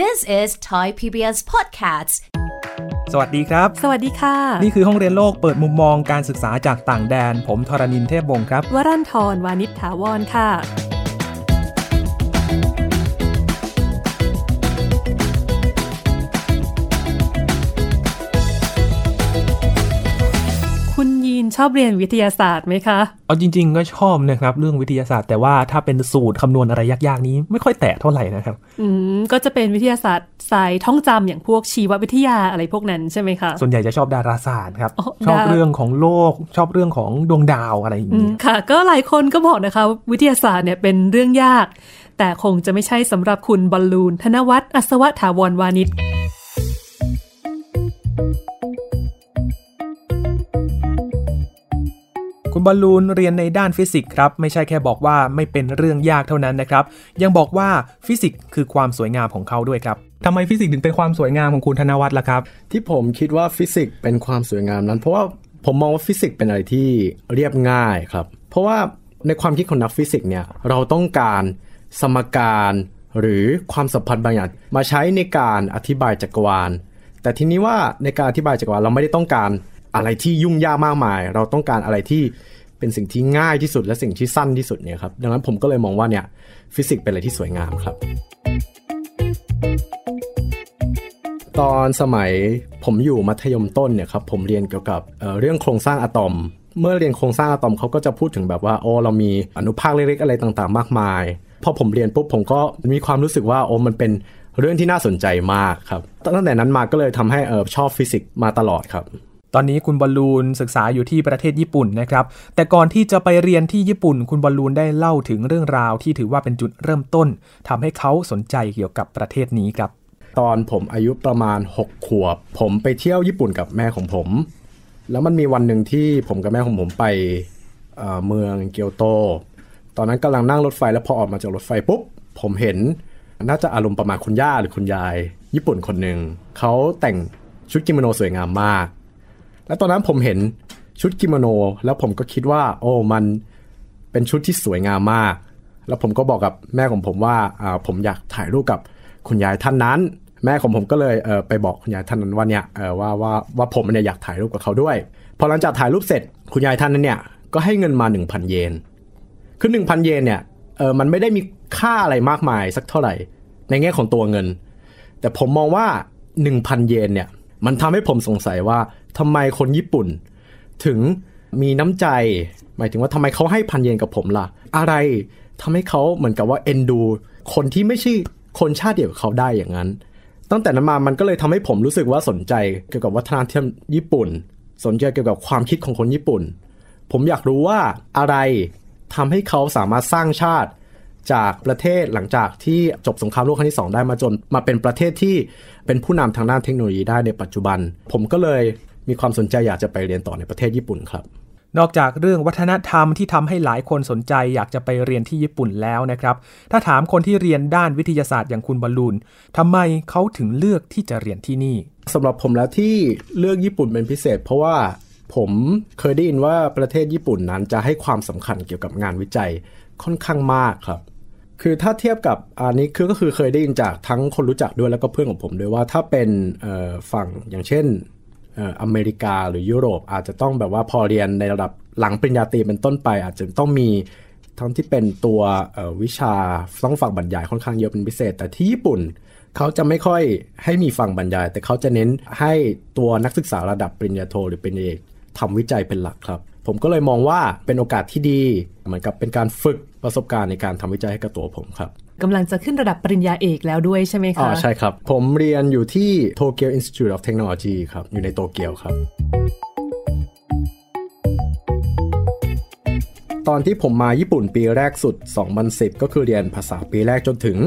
This is Thai PBS Podcasts สวัสดีครับ สวัสดีค่ะ นี่คือห้องเรียนโลกเปิดมุมมองการศึกษาจากต่างแดน ผมทรณินเทพวงศ์ครับ วรันทรวานิชถาวรค่ะ ชอบเรียนวิทยาศาสตร์ไหมคะ เอาจริง ๆ ก็ชอบนะครับ เรื่องวิทยาศาสตร์ แต่ว่าถ้าเป็นสูตรคำนวณอะไรยากๆนี้ไม่ค่อยแตะเท่าไหร่นะครับ อืมก็จะเป็นวิทยาศาสตร์สายท่องจำอย่างพวกชีววิทยาอะไรพวกนั้นใช่ไหมคะ ส่วนใหญ่จะชอบดาราศาสตร์ครับอ๋อชอบดาเรื่องของโลก ชอบเรื่องของดวงดาวอะไรอย่างอืมนี้ค่ะ ก็หลายคนก็บอกนะคะว่าวิทยาศาสตร์เนี่ยเป็นเรื่องยาก แต่คงจะไม่ใช่สำหรับคุณบอลลูนธนวัฒน์อัศวะถาวรวานิช คุณบอลลูนเรียนในด้านฟิสิกส์ครับ ไม่ใช่แค่บอกว่าไม่เป็นเรื่องยากเท่านั้นนะครับ ยังบอกว่าฟิสิกส์คือความสวยงามของเขาด้วยครับทำไมฟิสิกส์ถึงเป็นความสวยงามของคุณธนวัชร์ล่ะครับ ที่ผมคิดว่าฟิสิกส์เป็นความสวยงามนั้น เพราะว่าผมมองว่าฟิสิกส์เป็นอะไรที่เรียบง่ายครับ เพราะว่าในความคิดของนักฟิสิกส์เนี่ยเราต้องการสมการหรือความสัมพันธ์บางอย่างมาใช้ในการอธิบายจักรวาล แต่ทีนี้ว่าในการอธิบายจักรวาลเราไม่ได้ต้องการอะไรที่ยุ่งยากมากมาย เราต้องการอะไรที่ เป็นสิ่งที่ง่ายที่สุดและสิ่งที่สั้นที่สุดเนี่ยครับดังนั้นผมก็เลยมองว่าเนี่ยฟิสิกส์เป็นอะไรที่สวยงามครับ ตอนสมัยผมอยู่มัธยมต้นเนี่ยครับผมเรียนเกี่ยวกับเเรื่องโครงสร้างอะตอม เมื่อเรียนโครงสร้างอะตอมเขาก็จะพูดถึงแบบว่าโอ้เรามีอนุภาคเล็กๆอะไรต่างๆ มากมายพอผมเรียนปุ๊บผมก็มีความรู้สึกว่าโอ้มันเป็นเรื่องที่น่าสนใจมากครับตั้งแต่นั้นมาก็เลยทำให้เออชอบฟิสิกส์มาตลอดครับ ตอนนี้คุณบอลลูนศึกษาอยู่ที่ประเทศญี่ปุ่นนะครับ แต่ก่อนที่จะไปเรียนที่ญี่ปุ่น คุณบอลลูนได้เล่าถึงเรื่องราวที่ถือว่าเป็นจุดเริ่มต้นทำให้เขาสนใจเกี่ยวกับประเทศนี้ครับ ตอนผมอายุประมาณ 6 ขวบ ผมไปเที่ยวญี่ปุ่นกับแม่ของผม แล้วมันมีวันหนึ่งที่ผมกับแม่ของผมไปเอ่อเมืองเกียวโต ตอนนั้นกำลังนั่งรถไฟแล้วพอออกมาจากรถไฟปุ๊บผมเห็นน่าจะอารมณ์ประมาณคุณย่าหรือคุณยาย ญี่ปุ่นคนหนึ่งเขาแต่งชุดกิโมโนสวยงามมาก แล้วตอนนั้นผมเห็นชุดกิโมโน แล้วผมก็คิดว่า โอ้มันเป็นชุดที่สวยงามมาก แล้วผมก็บอกกับแม่ของผมว่าอ่าผมอยากถ่ายรูปกับคุณยายท่านนั้น แม่ของผมก็เลยเออไปบอกคุณยายท่านนั้นว่าเนี่ยเออว่าว่าว่าผมเนี่ยอยากถ่ายรูปกับเขาด้วยพอหลังจากถ่ายรูปเสร็จคุณยายท่านนั้นเนี่ยก็ให้เงินมา 1,000 เยนคือ1,000 เยนเนี่ยเออมันไม่ได้มีค่าอะไรมากมายสักเท่าไหร่ ในแง่ของตัวเงิน แต่ผมมองว่า 1,000 เยนเนี่ย มันทำให้ผมสงสัยว่าทำไมคนญี่ปุ่น ถึงมีน้ำใจ หมายถึงว่าทำไมเขาให้พันเยนกับผมล่ะ อะไรทำให้เขาเหมือนกับว่าเอ็นดู คนที่ไม่ใช่คนชาติเดียวกับเขาได้อย่างนั้น ตั้งแต่นั้นมามันก็เลยทำให้ผมรู้สึกว่าสนใจเกี่ยวกับวัฒนธรรมญี่ปุ่น สนใจเกี่ยวกับความคิดของคนญี่ปุ่น ผมอยากรู้ว่าอะไรทำให้เขาสามารถสร้างชาติ จากประเทศหลังจากที่จบสงครามโลกครั้งที่ 2 ได้มาจนมาเป็นประเทศที่เป็นผู้นำทางด้านเทคโนโลยีได้ในปัจจุบัน ผมก็เลยมีความสนใจอยากจะไปเรียนต่อในประเทศญี่ปุ่นครับนอกจากเรื่องวัฒนธรรมที่ทำให้หลายคนสนใจอยากจะไปเรียนที่ญี่ปุ่นแล้วนะครับ ถ้าถามคนที่เรียนด้านวิทยาศาสตร์อย่างคุณบอลลูนทำไมเขาถึงเลือกที่จะเรียนที่นี่สำหรับผมแล้วที่เลือกญี่ปุ่นเป็นพิเศษ เพราะว่าผมเคยได้ยินว่าประเทศญี่ปุ่นนั้นจะให้ความสำคัญเกี่ยวกับงานวิจัยค่อนข้างมากครับ คือถ้าเทียบกับอันนี้คือก็คือเคยได้ยินจากทั้งคนรู้จักด้วยแล้วก็เพื่อนของผมด้วยว่าถ้าเป็นฝั่งอย่างเช่นอเมริกาหรือยุโรปอาจจะต้องแบบว่าพอเรียนในระดับหลังปริญญาตรีเป็นต้นไป อาจจะต้องมีทั้งที่เป็นตัววิชาต้องฝั่งบรรยายค่อนข้างเยอะเป็นพิเศษ แต่ที่ญี่ปุ่นเขาจะไม่ค่อยให้มีฟังบรรยาย แต่เขาจะเน้นให้ตัวนักศึกษาระดับปริญญาโท หรือปริญญาเอกทำวิจัยเป็นหลักครับ ผมก็เลยมองว่าเป็นโอกาสที่ดี เหมือนกับเป็นการฝึกประสบการณ์ในการทำวิจัยให้กับตัวผมครับกำลังจะขึ้นระดับปริญญาเอกแล้วด้วยใช่ไหมอ๋อคะใช่ครับ ผมเรียนอยู่ที่ Tokyo Institute of Technology ครับ อยู่ในโตเกียวครับตอนที่ผมมาญี่ปุ่นปีแรกสุด 2010 ก็คือเรียนภาษาปีแรกจนถึง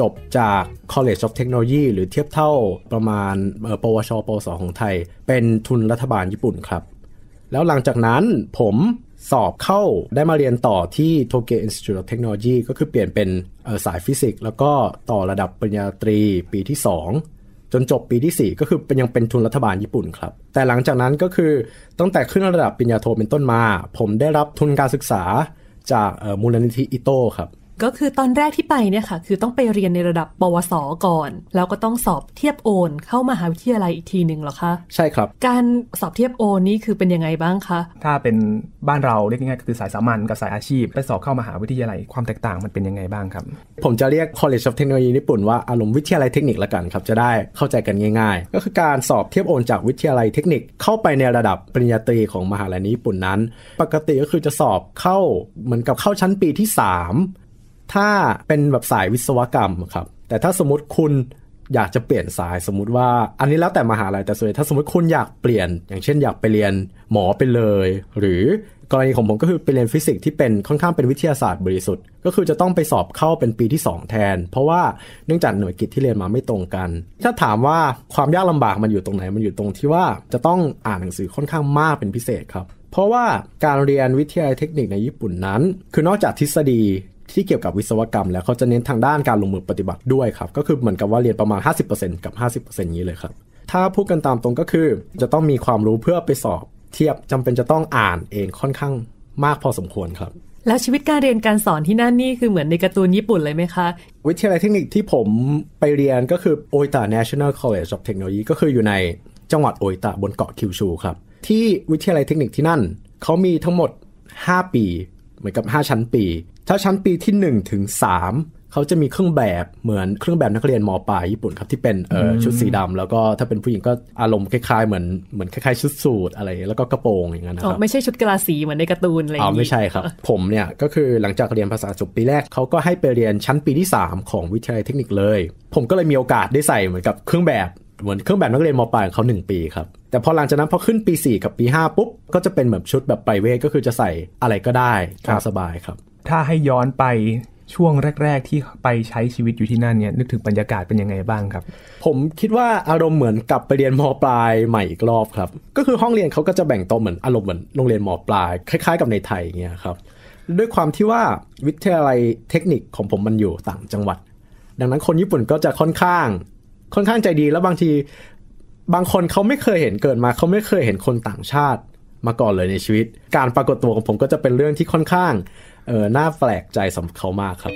จบจาก College of Technology หรือเทียบเท่าประมาณเอ่อปวช ปวส ของไทย เป็นทุนรัฐบาลญี่ปุ่นครับ แล้วหลังจากนั้นผมสอบเข้าได้มาเรียนต่อที่ Tokyo Institute of Technology ก็คือเปลี่ยนเป็นสายฟิสิกส์แล้วก็ต่อระดับปริญญาตรีปีที่ 2 จนจบปีที่ 4 ก็คือเป็นยังเป็นทุนรัฐบาลญี่ปุ่นครับ แต่หลังจากนั้นก็คือตั้งแต่ขึ้นระดับปริญญาโทเป็นต้นมา ผมได้รับทุนการศึกษาจากมูลนิธิอิโต้ครับ ก็คือตอนแรกที่ไปเนี่ยค่ะ คือต้องไปเรียนในระดับปวสก่อน แล้วก็ต้องสอบเทียบโอนเข้ามหาวิทยาลัยอีกทีหนึ่งเหรอคะใช่ครับ การสอบเทียบโอนนี่คือเป็นยังไงบ้างคะถ้าเป็นบ้านเราเรียกง่ายๆก็คือสายสามัญกับสายอาชีพไปสอบเข้ามหาวิทยาลัยความแตกต่างมันเป็นยังไงบ้างครับ ผมจะเรียก College of Technology ญี่ปุ่นว่าอารมณ์วิทยาลัยเทคนิคละกันครับจะได้เข้าใจกันง่าย ๆ ก็คือการสอบเทียบโอนจากวิทยาลัยเทคนิคเข้าไปในระดับปริญญาตรีของมหาลัยนี้ญี่ปุ่นนั้น ปกติก็คือจะสอบเข้าเหมือนกับเข้าชั้นปีที่ 3 ถ้าเป็นแบบสายวิศวกรรมครับ แต่ถ้าสมมติคุณอยากจะเปลี่ยนสายสมมติว่า อันนี้แล้วแต่มหาลัยแต่ส่วนใหญ่ถ้าสมมติคุณอยากเปลี่ยน อย่างเช่นอยากไปเรียนหมอไปเลย หรือกรณีของผมก็คือไปเรียนฟิสิกส์ที่เป็นค่อนข้างเป็นวิทยาศาสตร์บริสุทธิ์ ก็คือจะต้องไปสอบเข้าเป็นปีที่ 2 แทน เพราะว่าเนื่องจากหน่วยกิจที่เรียนมาไม่ตรงกัน ถ้าถามว่าความยากลำบากมันอยู่ตรงไหนมันอยู่ตรงที่ว่าจะต้องอ่านหนังสือค่อนข้างมากเป็นพิเศษครับเพราะว่าการเรียนวิทยาเทคนิคในญี่ปุ่นนั้น คือนอกจากทฤษฎี ที่เกี่ยวกับวิศวกรรม แล้วเขาจะเน้นทางด้านการลงมือปฏิบัติด้วยครับก็คือเหมือนกับว่าเรียนประมาณ 50%กับ 50%นี้เลยครับถ้าพูดกันตามตรงก็คือ จะต้องมีความรู้เพื่อไปสอบ เทียบจำเป็นจะต้องอ่านเองค่อนข้างมากพอสมควรครับ แล้วชีวิตการเรียนการสอนที่นั่นนี่คือเหมือนในการ์ตูนญี่ปุ่นเลยไหมคะ วิทยาลัยเทคนิคที่ผมไปเรียนก็คือโอ t a National College of Technology ก็คืออยู่ในจังหวัดโออิตะบนเกาะคิวชูครับ ที่วิทยาลัยเทคนิคที่นั่น เขามีทั้งหมด 5 ปี เหมือนกับ 5 ชั้นปี ถ้าชั้นปีที่ 1 ถึง 3 เขาจะมีเครื่องแบบเหมือนเครื่องแบบนักเรียนมปลายญี่ปุ่นครับที่เป็นเอ่อชุดสีดำแล้วก็ถ้าเป็นผู้หญิงก็อารมณ์คล้ายๆเหมือนเหมือนคล้ายๆชุดสูทอะไรแล้วก็กระโปรงอย่างนั้นนะอ๋คอรับไม่ใช่ชุดกะลาสีเหมือนในการ์ตูนอะไรอย่าอ๋องนี้ไม่ใช่ครับ ผมเนี่ยก็คือหลังจากเรียนภาษาจบปีแรกเขาก็ให้ไปเรียนชั้นปีที่ 3 ของวิทยาลัยเทคนิคเลย ผมก็เลยมีโอกาสได้ใส่เหมือนกับเครื่องแบบเหมือนเครื่องแบบนักเรียนมปลายของเขา 1 ปีครับ แต่พอหลังจากนั้นพอขึ้นปี 4 กับปี 5 ปุ๊บ ก็จะเป็นแบบชุดแบบไปเวทก็คือจะใส่อะไรก็ได้ตามสบายครับ ถ้าให้ย้อนไปช่วงแรก ๆ ที่ไปใช้ชีวิตอยู่ที่นั่นเนี่ยนึกถึงบรรยากาศเป็นยังไงบ้างครับ ผมคิดว่าอารมณ์เหมือนกลับไปเรียนมปลายใหม่อีกรอบครับ ก็คือห้องเรียนเขาก็จะแบ่งโต๊ะเหมือนอารมณ์เหมือนโรงเรียนมปลาย คล้าย ๆ กับในไทยอย่างเงี้ยครับด้วยความที่ว่าวิทยาลัยเทคนิคของผมมันอยู่ต่างจังหวัด ดังนั้นคนญี่ปุ่นก็จะค่อนข้าง ค่อนข้างใจดีแล้วบางทีบางคนเขาไม่เคยเห็นเกิดมาเขาไม่เคยเห็นคนต่างชาติมาก่อนเลยในชีวิต การปรากฏตัวของผมก็จะเป็นเรื่องที่ค่อนข้าง เออน่าแปลกใจสำหรับเขามากครับ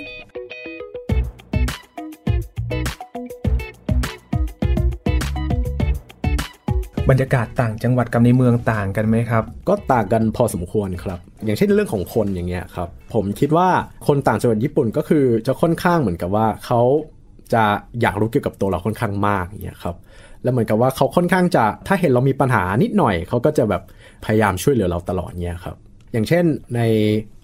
บรรยากาศต่างจังหวัดกับในเมืองต่างกันไหมครับ ก็ต่างกันพอสมควรครับ อย่างเช่นเรื่องของคนอย่างเงี้ยครับ ผมคิดว่าคนต่างจังหวัดญี่ปุ่นก็คือจะค่อนข้างเหมือนกับว่าเขาจะอยากรู้เกี่ยวกับตัวเราค่อนข้างมากอย่างเงี้ยครับ แล้วเหมือนกับว่าเขาค่อนข้างจะถ้าเห็นเรามีปัญหานิดหน่อยเขาก็จะแบบพยายามช่วยเหลือเราตลอดเงี้ยครับ อย่างเช่นใน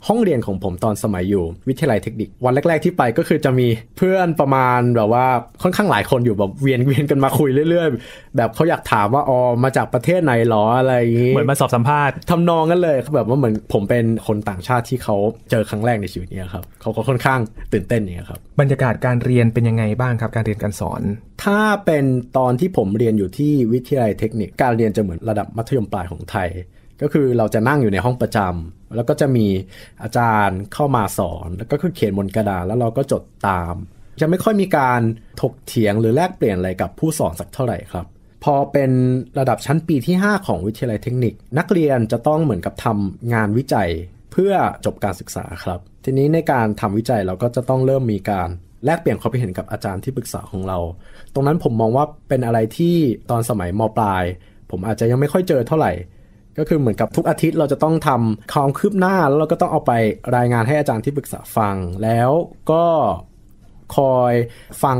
ห้องเรียนของผมตอนสมัยอยู่ วิทยาลัยเทคนิค วันแรก ๆที่ไปก็คือจะมีเพื่อนประมาณแบบว่าค่อนข้างหลายคนอยู่แบบเวียนเวียนกันมาคุยเรื่อย ๆ แบบเขาอยากถามว่าอ๋อมาจากประเทศไหนหรออะไรอย่างงี้เหมือนมาสอบสัมภาษณ์ทำนองกันเลยแบบว่าเหมือนผมเป็นคนต่างชาติที่เขาเจอครั้งแรกในชีวิตเนี้ยครับเขาก็ค่อนข้างตื่นเต้นอย่างเงี้ยครับบรรยากาศการเรียนเป็นยังไงบ้างครับ การเรียนการสอน ถ้าเป็นตอนที่ผมเรียนอยู่ที่วิทยาลัยเทคนิค การเรียนจะเหมือนระดับมัธยมปลายของไทย ก็คือเราจะนั่งอยู่ในห้องประจำแล้วก็จะมีอาจารย์เข้ามาสอน แล้วก็คือเขียนบนกระดาษแล้วเราก็จดตาม จะไม่ค่อยมีการถกเถียงหรือแลกเปลี่ยนอะไรกับผู้สอนสักเท่าไหร่ครับ พอเป็นระดับชั้นปีที่ 5 ของวิทยาลัยเทคนิค นักเรียนจะต้องเหมือนกับทำงานวิจัยเพื่อจบการศึกษาครับ ทีนี้ในการทำวิจัยเราก็จะต้องเริ่มมีการแลกเปลี่ยนความคิดเห็นกับอาจารย์ที่ปรึกษาของเรา ตรงนั้นผมมองว่าเป็นอะไรที่ตอนสมัยมปลาย ผมอาจจะยังไม่ค่อยเจอเท่าไหร่ ก็คือเหมือนกับทุกอาทิตย์เราจะต้องทำความคืบหน้าแล้วเราก็ต้องเอาไปรายงานให้อาจารย์ที่ปรึกษาฟัง แล้วก็คอยฟัง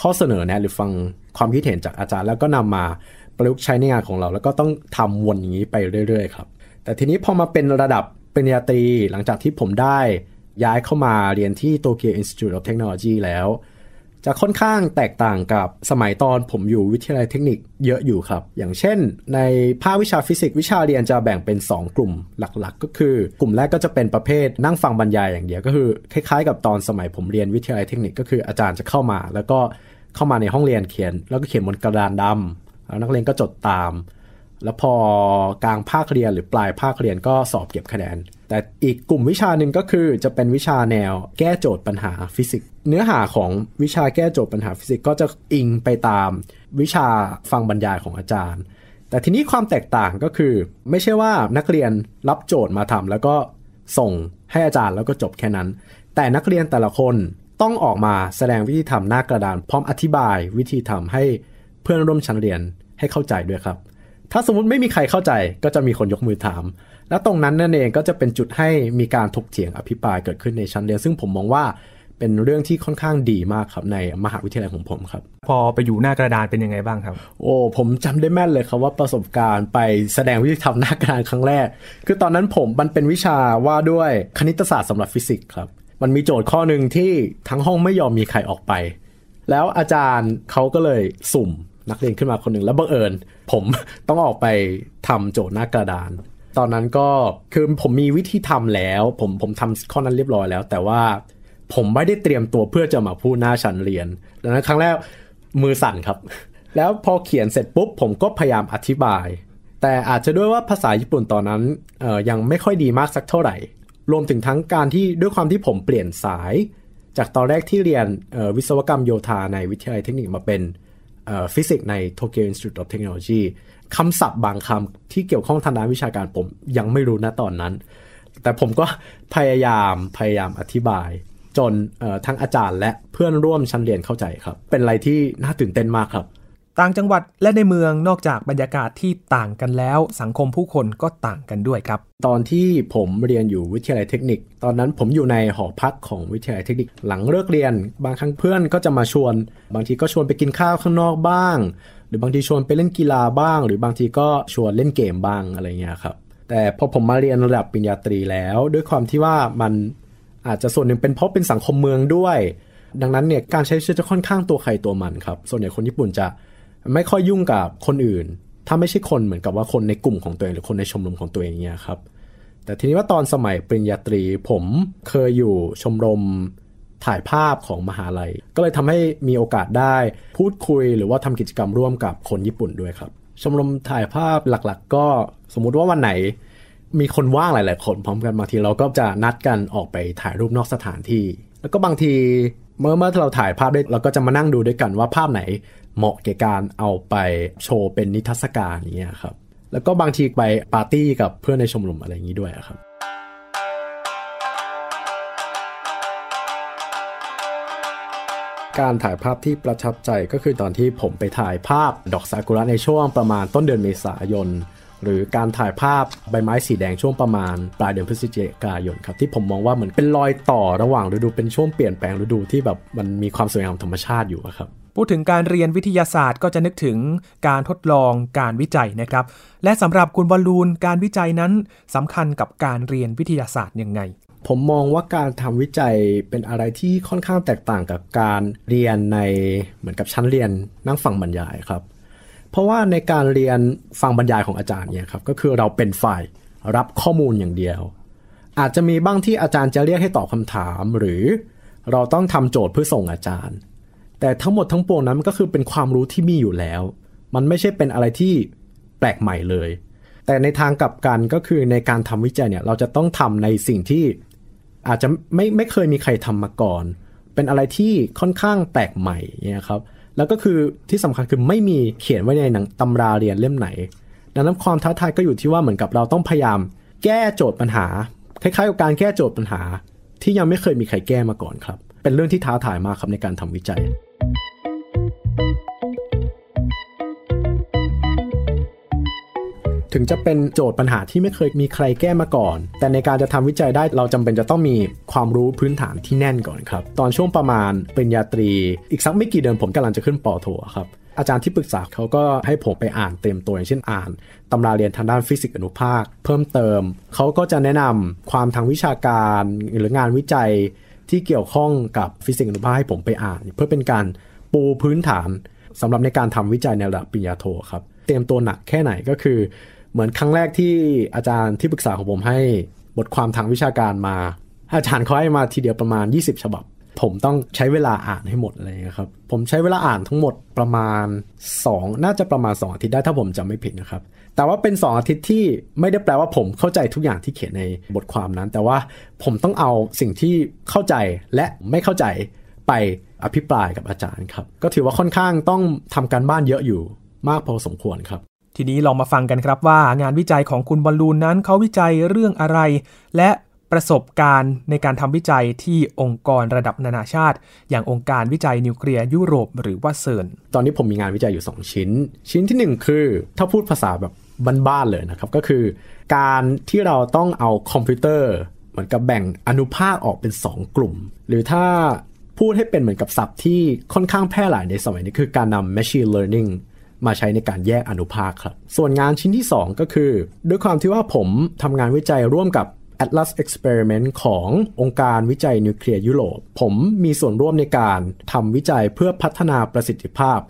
ข้อเสนอแนะหรือฟังความคิดเห็นจากอาจารย์ แล้วก็นำมาประยุกต์ใช้ในงานของเรา แล้วก็ต้องทำวนอย่างนี้ไปเรื่อยๆครับแต่ทีนี้พอมาเป็นระดับปริญญาตรีหลังจากที่ผมได้ย้ายเข้ามาเรียนที่ Tokyo Institute of Technology แล้ว จะค่อนข้างแตกต่างกับสมัยตอนผมอยู่วิทยาลัยเทคนิคเยอะอยู่ครับ อย่างเช่น ในภาควิชาฟิสิกส์วิชาเรียนจะแบ่งเป็น 2 กลุ่มหลักๆ ก็คือ กลุ่มแรกก็จะเป็นประเภทนั่งฟังบรรยายอย่างเดียวก็คือ คล้ายๆ กับตอนสมัยผมเรียนวิทยาลัยเทคนิคก็คืออาจารย์จะเข้ามา แล้วก็เข้ามาในห้องเรียนเขียน แล้วก็เขียนบนกระดานดำแล้วนักเรียนก็จดตาม แล้วพอกลางภาคเรียนหรือปลายภาคเรียนก็สอบเก็บคะแนน แต่อีกกลุ่มวิชาหนึ่งก็คือจะเป็นวิชาแนวแก้โจทย์ปัญหาฟิสิกส์ เนื้อหาของวิชาแก้โจทย์ปัญหาฟิสิกส์ก็จะอิงไปตามวิชาฟังบรรยายของอาจารย์ แต่ทีนี้ความแตกต่างก็คือ ไม่ใช่ว่านักเรียนรับโจทย์มาทำแล้วก็ส่งให้อาจารย์แล้วก็จบแค่นั้น แต่นักเรียนแต่ละคนต้องออกมาแสดงวิธีทำหน้ากระดาน พร้อมอธิบายวิธีทำให้เพื่อนร่วมชั้นเรียนให้เข้าใจด้วยครับ ถ้าสมมติไม่มีใครเข้าใจก็จะมีคนยกมือถาม และตรงนั้นนั่นเองก็จะเป็นจุดให้มีการถกเถียงอภิปรายเกิดขึ้นในชั้นเรียนซึ่งผมมองว่าเป็นเรื่องที่ค่อนข้างดีมากครับในมหาวิทยาลัยของผมครับ พอไปอยู่หน้ากระดานเป็นยังไงบ้างครับ โอ้ผมจำได้แม่นเลยครับว่าประสบการณ์ไปแสดงวิธีทำหน้ากระดานครั้งแรก คือตอนนั้นผมมันเป็นวิชาว่าด้วยคณิตศาสตร์สำหรับฟิสิกส์ครับ มันมีโจทย์ข้อหนึ่งที่ทั้งห้องไม่ยอมมีใครออกไป แล้วอาจารย์เขาก็เลยสุ่มนักเรียนขึ้นมาคนหนึ่งแล้วบังเอิญ ผมต้องออกไปทำโจทย์หน้ากระดาน ตอนนั้นก็คือผมมีวิธีทำแล้ว ผมผมทำข้อนั้นเรียบร้อยแล้ว แต่ว่าผมไม่ได้เตรียมตัวเพื่อจะมาพูดหน้าชั้นเรียนดังนั้นครั้งแรกมือสั่นครับ แล้วพอเขียนเสร็จปุ๊บผมก็พยายามอธิบาย แต่อาจจะด้วยว่าภาษาญี่ปุ่นตอนนั้นยังไม่ค่อยดีมากสักเท่าไหร่ รวมถึงทั้งการที่ด้วยความที่ผมเปลี่ยนสาย จากตอนแรกที่เรียนวิศวกรรมโยธาในวิทยาลัยเทคนิคมาเป็นฟิสิกส์ใน Tokyo Institute of Technology คำศัพท์บางคำที่เกี่ยวข้องทางด้านวิชาการผมยังไม่รู้นะตอนนั้น แต่ผมก็พยายามพยายามอธิบาย จนเอ่อทั้งอาจารย์และเพื่อนร่วมชั้นเรียนเข้าใจครับ เป็นอะไรที่น่าตื่นเต้นมากครับ ต่างจังหวัดและในเมืองนอกจากบรรยากาศที่ต่างกันแล้ว สังคมผู้คนก็ต่างกันด้วยครับ ตอนที่ผมเรียนอยู่วิทยาลัยเทคนิค ตอนนั้นผมอยู่ในหอพักของวิทยาลัยเทคนิค หลังเลิกเรียน บางครั้งเพื่อนก็จะมาชวน บางทีก็ชวนไปกินข้าวข้างนอกบ้างห รือบางทีชวนไปเล่นกีฬาบ้าง หรือบางทีก็ชวนเล่นเกมบ้างอะไรเงี้ยครับแต่พอผมมาเรียนระดับปริญญาตรีแล้ว ด้วยความที่ว่ามันอาจจะส่วนหนึ่งเป็นเพราะเป็นสังคมเมืองด้วย ดังนั้นเนี่ยการใช้ชีวิตจะค่อนข้างตัวใครตัวมันครับ ส่วนใหญ่คนญี่ปุ่นจะไม่ค่อยยุ่งกับคนอื่น ถ้าไม่ใช่คนเหมือนกับว่าคนในกลุ่มของตัวเองหรือคนในชมรมของตัวเองเนี่ยครับแต่ทีนี้ว่าตอนสมัยปริญญาตรีผมเคยอยู่ชมรม ถ่ายภาพของมหาลัย ก็เลยทำให้มีโอกาสได้ พูดคุยหรือว่าทำกิจกรรมร่วมกับคนญี่ปุ่นด้วยครับ ชมรมถ่ายภาพหลักๆ ก็สมมุติว่าวันไหน มีคนว่างหลาย ๆ คนพร้อมกันบางทีเราก็จะนัดกันออกไปถ่ายรูปนอกสถานที่ แล้วก็บางทีเมื่อเมื่อเราถ่ายภาพได้เราก็จะมานั่งดูด้วยกันว่าภาพไหนเหมาะแก่การเอาไปโชว์เป็นนิทรรศการอย่างเงี้ยครับแล้วก็บางทีไปปาร์ตี้กับเพื่อนในชมรมอะไรอย่างนี้ด้วยครับ การถ่ายภาพที่ประทับใจก็คือตอนที่ผมไปถ่ายภาพดอกซากุระในช่วงประมาณต้นเดือนเมษายน หรือการถ่ายภาพใบไม้สีแดงช่วงประมาณปลายเดือนพฤศจิกายนครับที่ผมมองว่าเหมือนเป็นรอยต่อระหว่างฤดูเป็นช่วงเปลี่ยนแปลงฤดูที่แบบมันมีความสวยงามธรรมชาติอยู่ครับพูดถึงการเรียนวิทยาศาสตร์ก็จะนึกถึงการทดลองการวิจัยนะครับ และสำหรับคุณบอลลูนการวิจัยนั้นสำคัญกับการเรียนวิทยาศาสตร์ยังไง ผมมองว่าการทำวิจัยเป็นอะไรที่ค่อนข้างแตกต่างกับการเรียนในเหมือนกับชั้นเรียนนั่งฟังบรรยายครับ เพราะว่าในการเรียนฟังบรรยายของอาจารย์เนี่ยครับก็คือเราเป็นฝ่ายรับข้อมูลอย่างเดียว อาจจะมีบ้างที่อาจารย์จะเรียกให้ตอบคำถาม หรือเราต้องทำโจทย์เพื่อส่งอาจารย์ แต่ทั้งหมดทั้งปวงนั้นมันก็คือเป็นความรู้ที่มีอยู่แล้ว มันไม่ใช่เป็นอะไรที่แปลกใหม่เลยแต่ในทางกลับกันก็คือในการทำวิจัยเนี่ยเราจะต้องทำในสิ่งที่ อาจจะไม่ไม่เคยมีใครทำมาก่อน เป็นอะไรที่ค่อนข้างแปลกใหม่เนี่ยครับแล้วก็คือที่สำคัญคือไม่มีเขียนไว้ในหนังตำราเรียนเล่มไหน ดังนั้นความท้าทายก็อยู่ที่ว่าเหมือนกับเราต้องพยายามแก้โจทย์ปัญหาคล้ายๆกับการแก้โจทย์ปัญหา ที่ยังไม่เคยมีใครแก้มาก่อนครับ เป็นเรื่องที่ท้าทายมากครับในการทำวิจัย ถึงจะเป็นโจทย์ปัญหาที่ไม่เคยมีใครแก้มาก่อน แต่ในการจะทำวิจัยได้เราจำเป็นจะต้องมีความรู้พื้นฐานที่แน่นก่อนครับ ตอนช่วงประมาณปริญญาตรี อีกสักไม่กี่เดือนผมกำลังจะขึ้นป.โทครับอาจารย์ที่ปรึกษาเขาก็ให้ผมไปอ่านเพิ่มตัวอย่างเช่นอ่านตำราเรียนทางด้านฟิสิกส์อนุภาค เพิ่มเติม เขาก็จะแนะนำบทความทางวิชาการหรืองานวิจัยที่เกี่ยวข้องกับฟิสิกส์อนุภาคให้ผมไปอ่าน เพื่อเป็นการปูพื้นฐานสำหรับในการทำวิจัยในระดับปริญญาโทครับ เตรียมตัวหนักแค่ไหนก็คือ เหมือนครั้งแรกที่อาจารย์ที่ปรึกษาของผมให้บทความทางวิชาการมา อาจารย์เขาให้มาทีเดียวประมาณ 20 ฉบับ ผมต้องใช้เวลาอ่านให้หมดอะไรอย่างเงี้ยครับ ผมใช้เวลาอ่านทั้งหมดประมาณ 2 น่าจะประมาณ 2 อาทิตย์ได้ถ้าผมจำไม่ผิดนะครับ แต่ว่าเป็น 2 อาทิตย์ที่ไม่ได้แปลว่าผมเข้าใจทุกอย่างที่เขียนในบทความนั้น แต่ว่าผมต้องเอาสิ่งที่เข้าใจและไม่เข้าใจไปอภิปรายกับอาจารย์ครับ ก็ถือว่าค่อนข้างต้องทำการบ้านเยอะอยู่มากพอสมควรครับ ทีนี้ลองมาฟังกันครับว่างานวิจัยของคุณบอลลูนนั้นเขาวิจัยเรื่องอะไร และประสบการณ์ในการทำวิจัยที่องค์กรระดับนานาชาติ อย่างองค์การวิจัยนิวเคลียร์ยุโรปหรือว่าเซิร์นตอนนี้ผมมีงานวิจัยอยู่ 2 ชิ้น ชิ้นที่ 1 คือ ถ้าพูดภาษาแบบบ้านๆเลยนะครับ ก็คือการที่เราต้องเอาคอมพิวเตอร์ เหมือนกับแบ่งอนุภาคออกเป็น 2 กลุ่ม หรือถ้าพูดให้เป็นเหมือนกับศัพท์ที่ค่อนข้างแพร่หลายในสมัยนี้คือการนำ machine learning มาใช้ในการแยกอนุภาคครับ ส่วนงานชิ้นที่ 2 ก็คือ ด้วยความที่ว่าผมทำงานวิจัยร่วมกับ Atlas Experiment ขององค์การวิจัยนิวเคลียร์ยุโรป ผมมีส่วนร่วมในการทำวิจัยเพื่อพัฒนาประสิทธิภาพ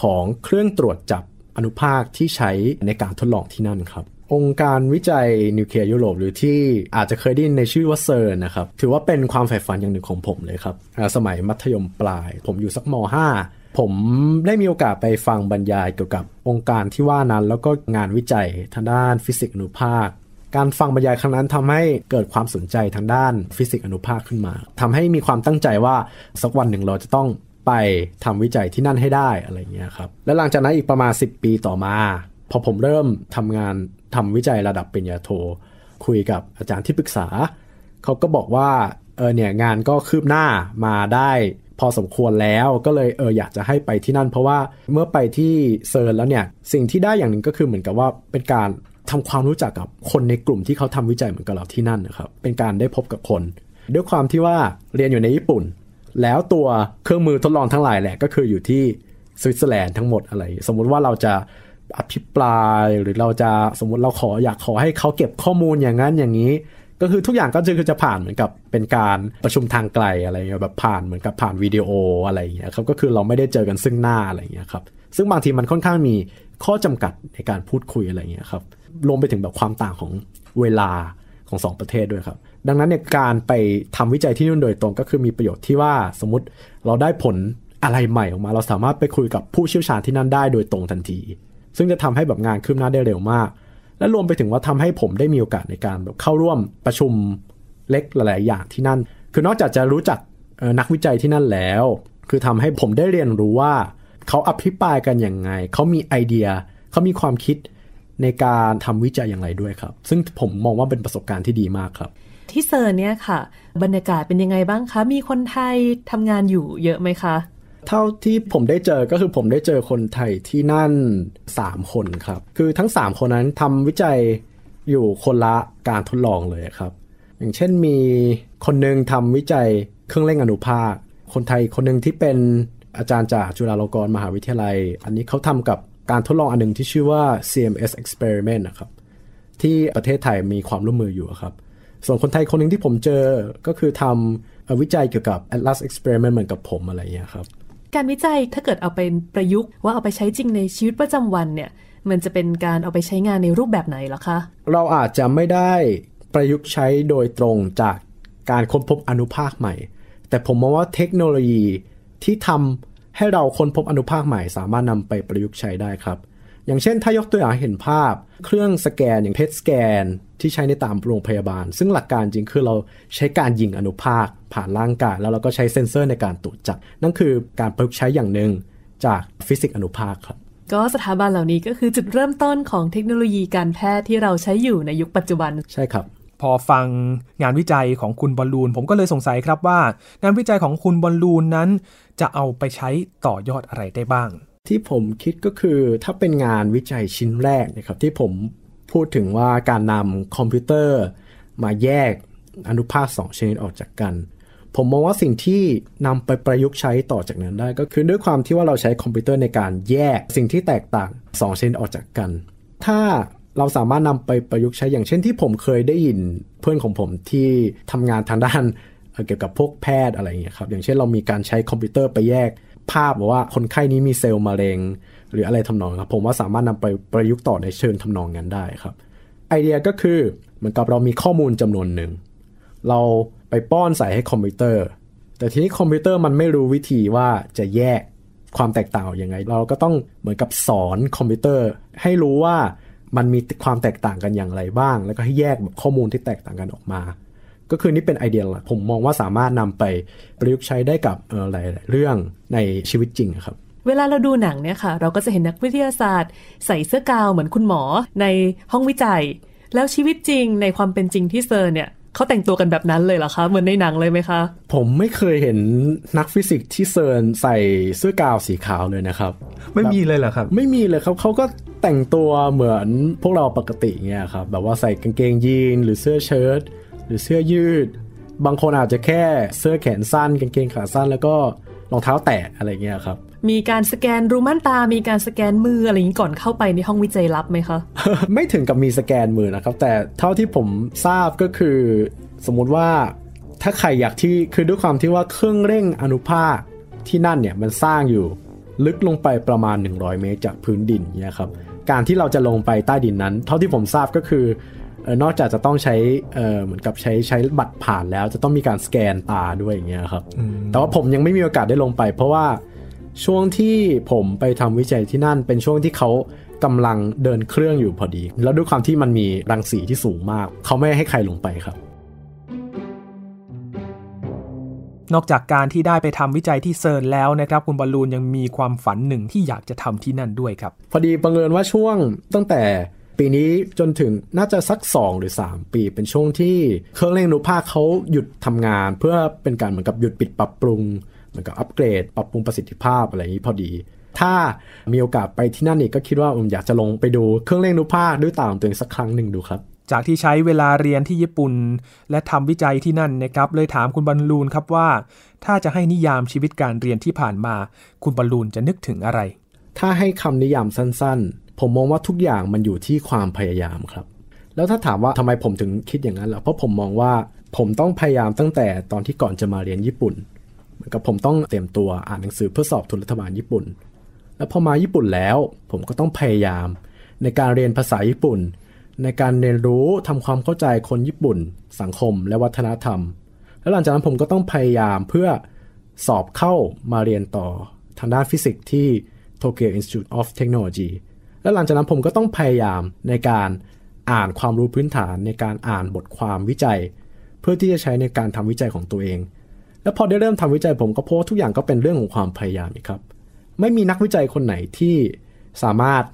ของเครื่องตรวจจับอนุภาคที่ใช้ในการทดลองที่นั่นครับ องค์การวิจัยนิวเคลียร์ยุโรปหรือที่อาจจะเคยได้ยินในชื่อว่าเซิร์นนะครับ ถือว่าเป็นความใฝ่ฝันอย่างหนึ่งของผมเลยครับ สมัยมัธยมปลาย ผมอยู่สักม.5 ผมได้มีโอกาสไปฟังบรรยายเกี่ยวกับองค์การที่ว่านั้นแล้วก็งานวิจัยทางด้านฟิสิกส์อนุภาค การฟังบรรยายครั้งนั้นทำให้เกิดความสนใจทางด้านฟิสิกส์อนุภาคขึ้นมาทำให้มีความตั้งใจว่าสักวันหนึ่งเราจะต้องไปทำวิจัยที่นั่นให้ได้อะไรเงี้ยครับ และหลังจากนั้นอีกประมาณ 10 ปีต่อมา พอผมเริ่มทำงานทำวิจัยระดับปริญญาโท คุยกับอาจารย์ที่ปรึกษา เขาก็บอกว่าเออเนี่ยงานก็คืบหน้ามาได้ พอสมควรแล้วก็เลยเอออยากจะให้ไปที่นั่น เพราะว่าเมื่อไปที่เซิร์นแล้วเนี่ยสิ่งที่ได้อย่างหนึ่งก็คือเหมือนกับว่าเป็นการทำความรู้จักกับคนในกลุ่มที่เขาทำวิจัยเหมือนกับเราที่นั่นนะครับเป็นการได้พบกับคน ด้วยความที่ว่าเรียนอยู่ในญี่ปุ่น แล้วตัวเครื่องมือทดลองทั้งหลายแหละก็คืออยู่ที่สวิตเซอร์แลนด์ทั้งหมดอะไร สมมุติว่าเราจะอภิปรายหรือเราจะสมมุติเราขออยากขอให้เขาเก็บข้อมูลอย่างนั้นอย่างนี้ ก็คือทุกอย่างก็คือจะผ่านเหมือนกับเป็นการประชุมทางไกลอะไรเงี้ยแบบผ่านเหมือนกับผ่านวิดีโออะไรอย่างเงี้ยครับก็คือเราไม่ได้เจอกันซึ่งหน้าอะไรอย่างเงี้ยครับซึ่งบางทีมันค่อนข้างมีข้อจำกัดในการพูดคุยอะไรอย่างเงี้ยครับรวมไปถึงแบบความต่างของเวลาของสองประเทศด้วยครับ ดังนั้นเนี่ยการไปทำวิจัยที่นู่นโดยตรงก็คือมีประโยชน์ที่ว่าสมมติเราได้ผลอะไรใหม่ออกมา เราสามารถไปคุยกับผู้เชี่ยวชาญที่นั่นได้โดยตรงทันที ซึ่งจะทำให้แบบงานคืบหน้าได้เร็วมาก และรวมไปถึงว่าทำให้ผมได้มีโอกาสในการแบบเข้าร่วมประชุมเล็กหลาย ๆ อย่างที่นั่น คือนอกจากจะรู้จักนักวิจัยที่นั่นแล้ว คือทำให้ผมได้เรียนรู้ว่า เขาอภิปรายกันอย่างไง เขามีไอเดีย เขามีความคิดในการทำวิจัยอย่างไรด้วยครับ ซึ่งผมมองว่าเป็นประสบการณ์ที่ดีมากครับ ที่เซิร์เนี่ยค่ะ บรรยากาศเป็นยังไงบ้างคะ มีคนไทยทำงานอยู่เยอะไหมคะ เท่าที่ผมได้เจอก็คือผมได้เจอคนไทยที่นั่น 3 คนครับ คือทั้ง 3 คนนั้นทำวิจัยอยู่คนละการทดลองเลยครับ อย่างเช่นมีคนหนึ่งทำวิจัยเครื่องเร่งอนุภาค คนไทยคนหนึ่งที่เป็นอาจารย์จากจุฬาลงกรณ์มหาวิทยาลัย อันนี้เขาทำกับการทดลองอันหนึงที่ชื่อว่า CMS experiment นะครับ ที่ประเทศไทยมีความร่วมมืออยู่ครับ ส่วนคนไทยคนหนึ่งที่ผมเจอก็คือทำวิจัยเกี่ยวกับ Atlas experiment เหมือนกับผมอะไรอย่างเงี้ยครับ การวิจัยถ้าเกิดเอาไปประยุกต์ ว่าเอาไปใช้จริงในชีวิตประจำวันเนี่ย มันจะเป็นการเอาไปใช้งานในรูปแบบไหนเหรอคะ เราอาจจะไม่ได้ประยุกต์ใช้โดยตรงจากการค้นพบอนุภาคใหม่ แต่ผมมองว่าเทคโนโลยีที่ทำให้เราค้นพบอนุภาคใหม่ สามารถนำไปประยุกต์ใช้ได้ครับ อย่างเช่นถ้ายกตัวอย่างเห็นภาพ เครื่องสแกนอย่างเพ t สแกนที่ใช้ในตามโรงพยาบาล ซึ่งหลักการจริงคือเราใช้การยิงอนุภาค ผ่านร่างกาย แล้วเราก็ใช้เซ็นเซอร์ในการตรวจจับนั่นคือการประยุกต์ใช้อย่างหนึ่งจากฟิสิกส์อนุภาคครับก็สถาบันเหล่านี้ก็คือจุดเริ่มต้นของเทคโนโลยีการแพทย์ที่เราใช้อยู่ในยุคปัจจุบันใชครับ พอฟังงานวิจัยของคุณบอลลูน ผมก็เลยสงสัยครับว่า งานวิจัยของคุณบอลลูนนั้น จะเอาไปใช้ต่อยอดอะไรได้บ้าง ที่ผมคิดก็คือถ้าเป็นงานวิจัยชิ้นแรกนะครับที่ผมพูดถึงว่าการนำคอมพิวเตอร์มาแยกอนุภาคสองชนิดออกจากกัน ผมมองว่าสิ่งที่นำไปประยุกต์ใช้ต่อจากนั้นได้ ก็คือด้วยความที่ว่าเราใช้คอมพิวเตอร์ในการแยกสิ่งที่แตกต่างสองชนิดออกจากกัน ถ้าเราสามารถนำไปประยุกต์ใช้อย่างเช่นที่ผมเคยได้ยินเพื่อนของผมที่ทำงานทางด้านเอ่อเกี่ยวกับพวกแพทย์อะไรอย่างเงี้ยครับอย่างเช่นเรามีการใช้คอมพิวเตอร์ไปแยก ภาพว่าคนไข้นี้มีเซลล์มะเร็ง หรืออะไรทำนองครับ ผมว่าสามารถนำไปประยุกต์ต่อในเชิงทำนองนั้นได้ครับ ไอเดียก็คือเหมือนกับเรามีข้อมูลจำนวนหนึ่ง เราไปป้อนใส่ให้คอมพิวเตอร์ แต่ทีนี้คอมพิวเตอร์มันไม่รู้วิธีว่าจะแยกความแตกต่างออกยังไง เราก็ต้องเหมือนกับสอนคอมพิวเตอร์ ให้รู้ว่ามันมีความแตกต่างกันอย่างไรบ้าง แล้วก็ให้แยกแบบข้อมูลที่แตกต่างกันออกมา ก็คือนี่เป็นไอเดียหลักผมมองว่าสามารถนำไปประยุกต์ใช้ได้กับเอ่อหลายๆเรื่องในชีวิตจริงอะครับเวลาเราดูหนังเนี่ยค่ะ เราก็จะเห็นนักวิทยาศาสตร์ ใส่เสื้อกาวเหมือนคุณหมอในห้องวิจัย แล้วชีวิตจริงในความเป็นจริงที่เซอร์เนี่ยเขาแต่งตัวกันแบบนั้นเลยเหรอคะ เหมือนในหนังเลยไหมคะ ผมไม่เคยเห็นนักฟิสิกส์ที่เซิร์นใส่เสื้อกาวสีขาวเลยนะครับ ไม่มีเลยเหรอครับ ไม่มีเลยครับเขาก็แต่งตัวเหมือนพวกเราปกติเงี้ยครับ แบบว่าใส่กางเกงยีนหรือเสื้อเชิ้ต หรือเสื้อยืด บางคนอาจจะแค่เสื้อแขนสั้นกางเกงขาสั้น แล้วก็รองเท้าแตะอะไรเงี้ยครับมีการสแกนรูม่านตา มีการสแกนมืออะไรอย่างนี้ก่อนเข้าไปในห้องวิจัยลับไหมคะ ไม่ถึงกับมีสแกนมือนะครับ แต่เท่าที่ผมทราบก็คือ สมมุติว่าถ้าใครอยากที่คือด้วยความที่ว่าเครื่องเร่งอนุภาคที่นั่นเนี่ยมันสร้างอยู่ลึกลงไปประมาณ 100 เมตรจากพื้นดินเนี่ยครับการที่เราจะลงไปใต้ดินนั้น เท่าที่ผมทราบก็คือเออ นอกจากจะต้องใช้เออเหมือนกับใช้ใช้บัตรผ่านแล้ว จะต้องมีการสแกนตาด้วยอย่างเงี้ยครับแต่ว่าผมยังไม่มีโอกาสได้ลงไป เพราะว่าช่วงที่ผมไปทำวิจัยที่นั่นเป็นช่วงที่เขากำลังเดินเครื่องอยู่พอดี แล้วด้วยความที่มันมีรังสีที่สูงมาก เขาไม่ให้ใครลงไปครับ นอกจากการที่ได้ไปทำวิจัยที่เซิร์นแล้วนะครับ คุณบอลลูนยังมีความฝันหนึ่งที่อยากจะทำที่นั่นด้วยครับ พอดีบังเอิญว่าช่วงตั้งแต่ ปีนี้จนถึงน่าจะสัก 2 หรือ 3 ปี เป็นช่วงที่เครื่องเร่งอนุภาคเขาหยุดทำงาน เพื่อเป็นการเหมือนกับหยุดปิดปรับปรุงเหมือนกับอัปเกรด ปรับปรุงประสิทธิภาพอะไรอย่างนี้พอดี ถ้ามีโอกาสไปที่นั่นอีกก็คิดว่าผมอยากจะลงไปดูเครื่องเร่งอนุภาคด้วยตาของตัวเองสักครั้งหนึ่งดูครับจากที่ใช้เวลาเรียนที่ญี่ปุ่น และทำวิจัยที่นั่นนะครับ เลยถามคุณบอลลูนครับว่า ถ้าจะให้นิยามชีวิตการเรียนที่ผ่านมา คุณบอลลูนจะนึกถึงอะไร ถ้าให้คำนิยามสั้นๆ ผมมองว่าทุกอย่างมันอยู่ที่ความพยายามครับ แล้วถ้าถามว่าทำไมผมถึงคิดอย่างนั้นล่ะเพราะผมมองว่าผมต้องพยายามตั้งแต่ตอนที่ก่อนจะมาเรียนญี่ปุ่นเหมือนกับผมต้องเตรียมตัวอ่านหนังสือเพื่อสอบทุนรัฐบาลญี่ปุ่น แล้วพอมาญี่ปุ่นแล้ว ผมก็ต้องพยายาม ในการเรียนภาษาญี่ปุ่น ในการเรียนรู้ทำความเข้าใจคนญี่ปุ่น สังคมและวัฒนธรรม แล้วหลังจากนั้นผมก็ต้องพยายามเพื่อสอบเข้ามาเรียนต่อทางด้านฟิสิกส์ที่ Tokyo Institute of Technology แล้วหลังจากนั้นผมก็ต้องพยายามในการอ่านความรู้พื้นฐานในการอ่านบทความวิจัย เพื่อที่จะใช้ในการทำวิจัยของตัวเอง แล้วพอได้เริ่มทำวิจัยผมก็พบว่าทุกอย่างก็เป็นเรื่องของความพยายามครับ ไม่มีนักวิจัยคนไหนที่สามารถ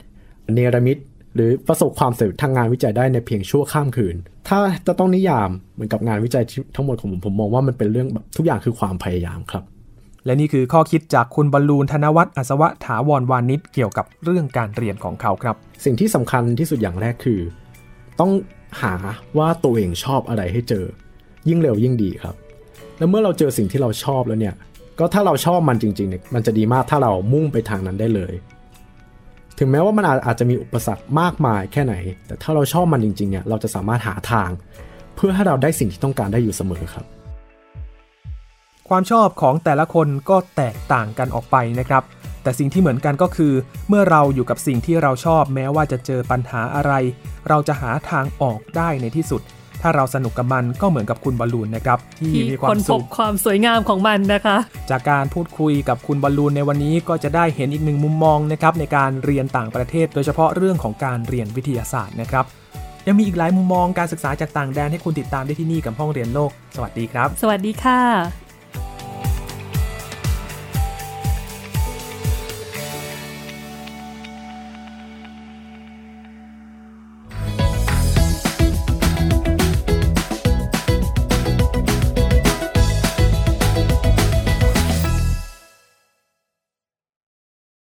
เนรมิตหรือประสบความสำเร็จทางงานวิจัยได้ในเพียงชั่วข้ามคืน ถ้าจะต้องนิยามเหมือนกับงานวิจัยทั้งหมดของผมผมมองว่ามันเป็นเรื่องแบบทุกอย่างคือความพยายามครับ และนี่คือข้อคิดจากคุณบอลลูนธนวัฒน์อัศวะถาวรวานิชเกี่ยวกับเรื่องการเรียนของเขาครับ สิ่งที่สำคัญที่สุดอย่างแรกคือ ต้องหาว่าตัวเองชอบอะไรให้เจอ ยิ่งเร็วยิ่งดีครับ แล้วเมื่อเราเจอสิ่งที่เราชอบแล้วเนี่ย ก็ถ้าเราชอบมันจริงๆเนี่ยมันจะดีมากถ้าเรามุ่งไปทางนั้นได้เลย ถึงแม้ว่ามันอาจอาจจะมีอุปสรรคมากมายแค่ไหน แต่ถ้าเราชอบมันจริงๆเนี่ยเราจะสามารถหาทาง เพื่อให้เราได้สิ่งที่ต้องการได้อยู่เสมอครับ ความชอบของแต่ละคนก็แตกต่างกันออกไปนะครับ แต่สิ่งที่เหมือนกันก็คือ เมื่อเราอยู่กับสิ่งที่เราชอบแม้ว่าจะเจอปัญหาอะไร เราจะหาทางออกได้ในที่สุด ถ้าเราสนุกกับมันก็เหมือนกับคุณบอลลูนนะครับ ที่ที่มีควาคมนพสุบขความสวยงามของมันนะคะ จากการพูดคุยกับคุณบอลลูนในวันนี้ก็จะได้เห็นอีกหนึ่งมุมมองนะครับในการเรียนต่างประเทศ โดยเฉพาะเรื่องของการเรียนวิทยาศาสตร์นะครับยังมีอีกหลายมุมมองการศึกษาจากต่างแดนให้คุณติดตามได้ที่นี่กับห้องเรียนโลก สวัสดีครับ สวัสดีค่ะ